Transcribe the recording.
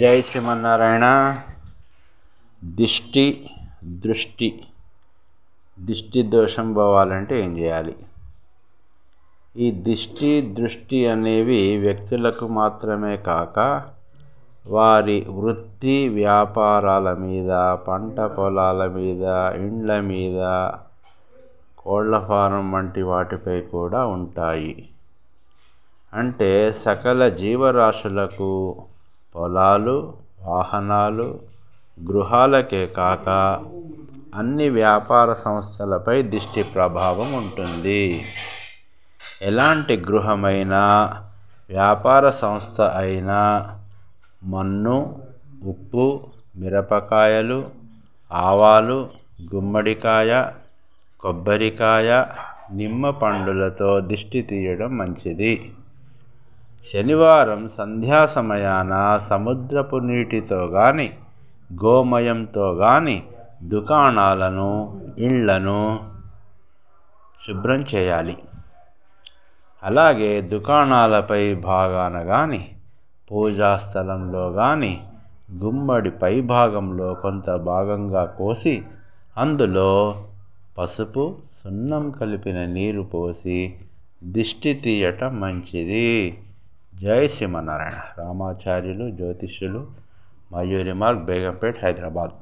జై శ్రీమన్నారాయణ. దిష్టి దృష్టి. దిష్టి దోషం పోవాలంటే ఏం చేయాలి? ఈ దిష్టి దృష్టి అనేవి వ్యక్తులకు మాత్రమే కాక వారి వృత్తి వ్యాపారాల మీద పంట పొలాల మీద ఇండ్ల మీద కోళ్ళ ఫారం వంటి వాటిపై కూడా ఉంటాయి. అంటే సకల జీవరాశులకు పొలాలు వాహనాలు గృహాలకే కాక అన్ని వ్యాపార సంస్థలపై దిష్టి ప్రభావం ఉంటుంది. ఎలాంటి గృహమైనా వ్యాపార సంస్థ అయినా మన్ను ఉప్పు మిరపకాయలు ఆవాలు గుమ్మడికాయ కొబ్బరికాయ నిమ్మ పండులతో దిష్టి తీయడం మంచిది. శనివారం సంధ్యా సమయాన సముద్రపు నీటితో కానీ గోమయంతో కానీ దుకాణాలను ఇళ్ళను శుభ్రం చేయాలి. అలాగే దుకాణాలపై భాగాన కానీ పూజా స్థలంలో కానీ గుమ్మడి పై భాగంలో కొంత భాగంగా కోసి అందులో పసుపు సున్నం కలిపిన నీరు పోసి దిష్టి తీయటం మంచిది. జై సింహనారాయణ రామాచార్యులు జ్యోతిష్యులు మయూరి మార్గ్ బేగంపేట్ హైదరాబాద్.